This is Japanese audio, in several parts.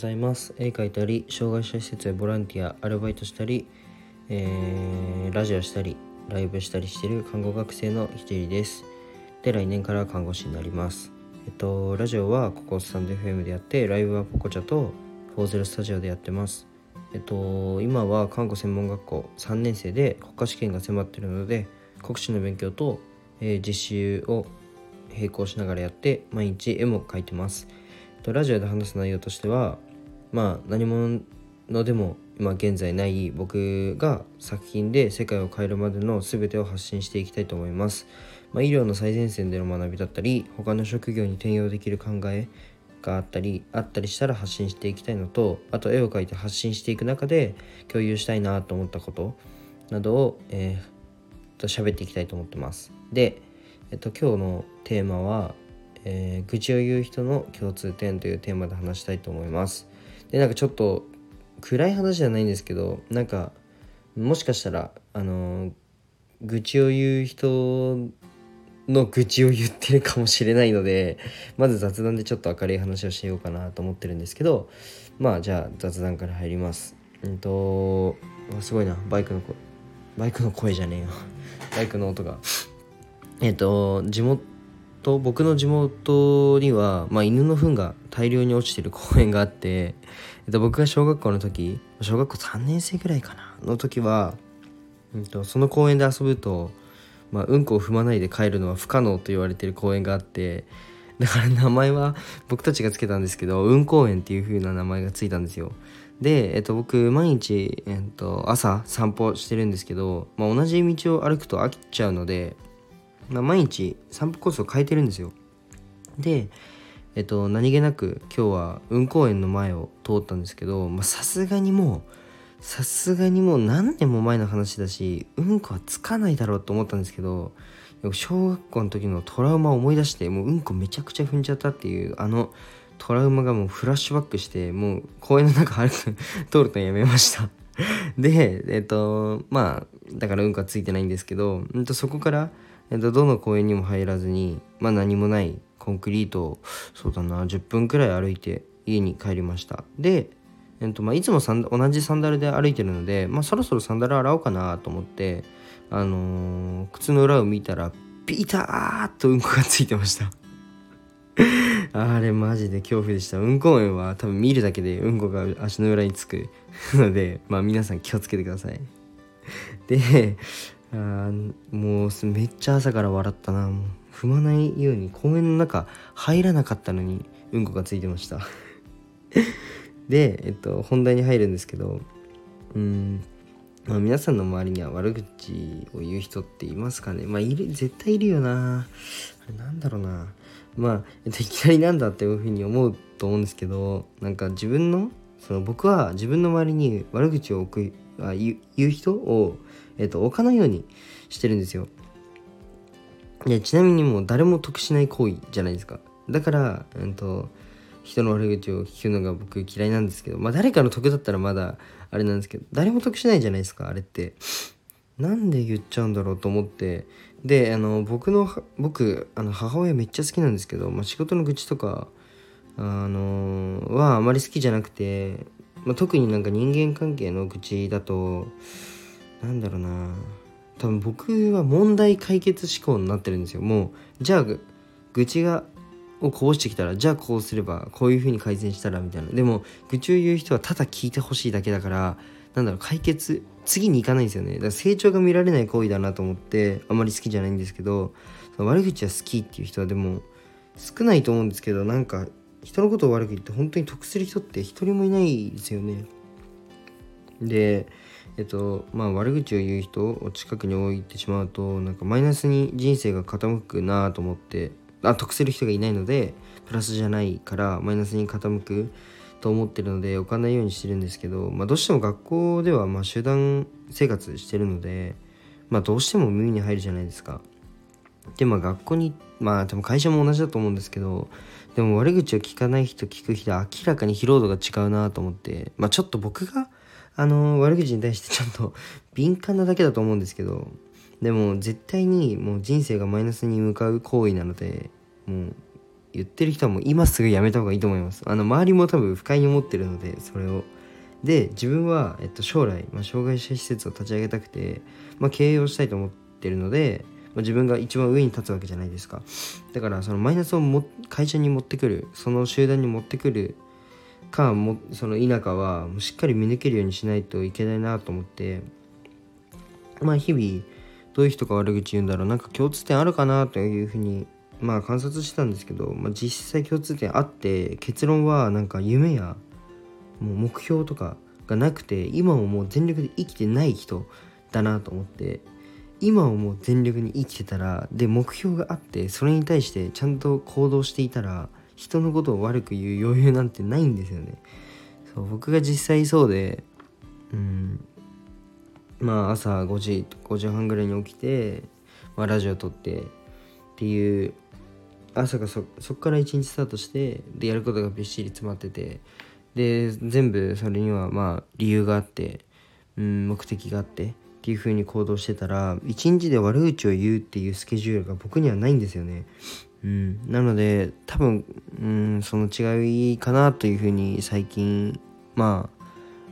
ざいます。絵描いたり障害者施設でボランティアアルバイトしたり、えー、ラジオしたりライブしたりしてる看護学生のひとりです。で来年から看護師になります。えっとラジオはここスタンド FM でやってライブはポコチャとフォーゼルスタジオでやってます。えっと今は看護専門学校3年生で国家試験が迫ってるので国試の勉強と、えー、実習を並行しながらやって毎日絵も描いてます。ラジオで話す内容としてはまあ何者でも今現在ない僕が作品で世界を変えるまでの全てを発信していきたいと思います、まあ、医療の最前線での学びだったり他の職業に転用できる考えがあったりあったりしたら発信していきたいのとあと絵を描いて発信していく中で共有したいなと思ったことなどを、えー、と喋っていきたいと思ってますで、えっと、今日のテーマはえー、愚痴を言う人の共通点というテーマで話したいと思います。で、なんかちょっと暗い話じゃないんですけど、なんかもしかしたら、あの、愚痴を言う人の愚痴を言ってるかもしれないので、まず雑談でちょっと明るい話をしようかなと思ってるんですけど、まあじゃあ雑談から入ります。うんと、すごいな、バイクの声、バイクの声じゃねえよ。バイクの音が。えっと、地元、と僕の地元には、まあ、犬の糞が大量に落ちてる公園があって、えっと、僕が小学校の時小学校3年生ぐらいかなの時は、えっと、その公園で遊ぶと、まあ、うんこを踏まないで帰るのは不可能と言われてる公園があってだから名前は僕たちがつけたんですけどうん公園っていう風な名前がついたんですよ。で、えっと、僕毎日、えっと、朝散歩してるんですけど、まあ、同じ道を歩くと飽きちゃうのでまあ、毎日散歩コースを変えてるんですよ。でえっと何気なく今日は運行園の前を通ったんですけどさすがにもうさすがにもう何年も前の話だしうんこはつかないだろうと思ったんですけど小学校の時のトラウマを思い出してもううんこめちゃくちゃ踏んじゃったっていうあのトラウマがもうフラッシュバックしてもう公園の中歩く 通るのやめました。でえっとまあだからうんこはついてないんですけど、うん、とそこからえっと、どの公園にも入らずに、まあ、何もないコンクリートをそうだな10分くらい歩いて家に帰りました。で、えっとまあ、いつも同じサンダルで歩いてるので、まあ、そろそろサンダル洗おうかなと思ってあのー、靴の裏を見たらピターッとうんこがついてました。あれマジで恐怖でした。うんこ園は多分見るだけでうんこが足の裏につくのでまあ皆さん気をつけてください。であもうめっちゃ朝から笑ったな。踏まないように公園の中入らなかったのにうんこがついてました。で、えっと、本題に入るんですけどうんまあ、皆さんの周りには悪口を言う人っていますかね。まあいる絶対いるよな。あれなんだろうな。まあ、えっと、いきなりなんだっていうふうに思うと思うんですけどなんか自分のその僕は自分の周りに悪口を言う人をえっ、と、置かないようにしてるんですよ。いやちなみにもう誰も得しない行為じゃないですか。だから、えーと、人の悪口を聞くのが僕嫌いなんですけど、まあ誰かの得だったらまだあれなんですけど、誰も得しないじゃないですか、あれって。なんで言っちゃうんだろうと思って。で、あの、僕の、僕、あの母親めっちゃ好きなんですけど、まあ、仕事の愚痴とか、あのはあまり好きじゃなくて、まあ、特になんか人間関係の愚痴だと、なんだろうな。多分僕は問題解決思考になってるんですよ。もうじゃあ愚痴がをこぼしてきたらじゃあこうすればこういう風に改善したらみたいな。でも愚痴を言う人はただ聞いてほしいだけだからなんだろう解決次に行かないんですよね。だから成長が見られない行為だなと思ってあまり好きじゃないんですけど悪口は好きっていう人はでも少ないと思うんですけどなんか人のことを悪く言って本当に得する人って一人もいないですよね。でえっとまあ悪口を言う人を近くに置いてしまうとなんかマイナスに人生が傾くなと思ってあ得する人がいないのでプラスじゃないからマイナスに傾くと思ってるので置かないようにしてるんですけど、まあ、どうしても学校ではま集団生活してるので、まあ、どうしても耳に入るじゃないですか。でまあ学校にまあ多分会社も同じだと思うんですけどでも悪口を聞かない人聞く人明らかに疲労度が違うなと思ってまあちょっと僕があの悪口に対してちょっと 敏感なだけだと思うんですけどでも絶対にもう人生がマイナスに向かう行為なのでもう言ってる人はもう今すぐやめた方がいいと思います。あの周りも多分不快に思ってるのでそれを。で自分は、えっと、将来、まあ、障害者施設を立ち上げたくて、まあ、経営をしたいと思ってるので、まあ、自分が一番上に立つわけじゃないですか。だからそのマイナスをも会社に持ってくるその集団に持ってくるかもその田舎はしっかり見抜けるようにしないといけないなと思ってまあ日々どういう人が悪口言うんだろうなんか共通点あるかなというふうにまあ観察してたんですけど、まあ、実際共通点あって結論はなんか夢やもう目標とかがなくて今ももう全力で生きてない人だなと思って今をもう全力に生きてたらで目標があってそれに対してちゃんと行動していたら人のことを悪く言う余裕なんてないんですよねそう僕が実際そうでうんまあ朝5時5時半ぐらいに起きて、まあ、ラジオ撮ってっていう朝がそっから一日スタートしてでやることがびっしり詰まっててで全部それにはまあ理由があってうん目的があってっていう風に行動してたら一日で悪口を言うっていうスケジュールが僕にはないんですよね。うん、なので多分、うん、その違いかなというふうに最近まあ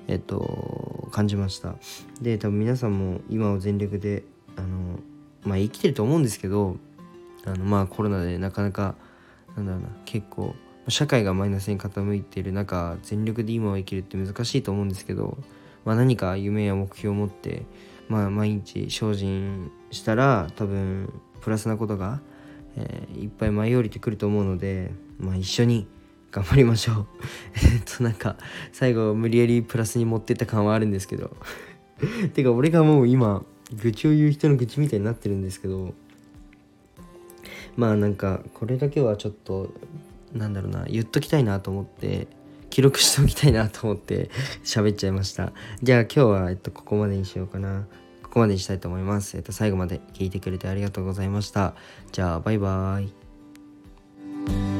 えっと感じました。で多分皆さんも今を全力であのまあ生きてると思うんですけどあのまあコロナでなかなかなんだろうな結構社会がマイナスに傾いている中全力で今を生きるって難しいと思うんですけど、まあ、何か夢や目標を持って、まあ、毎日精進したら多分プラスなことが、えー、いっぱい舞い降りてくると思うので、まあ、一緒に頑張りましょう。えっとなんか最後無理やりプラスに持ってった感はあるんですけど。てか俺がもう今愚痴を言う人の愚痴みたいになってるんですけど。まあなんかこれだけはちょっとなんだろうな言っときたいなと思って記録しておきたいなと思って喋っちゃいました。じゃあ今日は、えっと、ここまでにしようかな。こまでにしたいと思います。えっと、最後まで聞いてくれてありがとうございました。じゃあ、バイバーイ。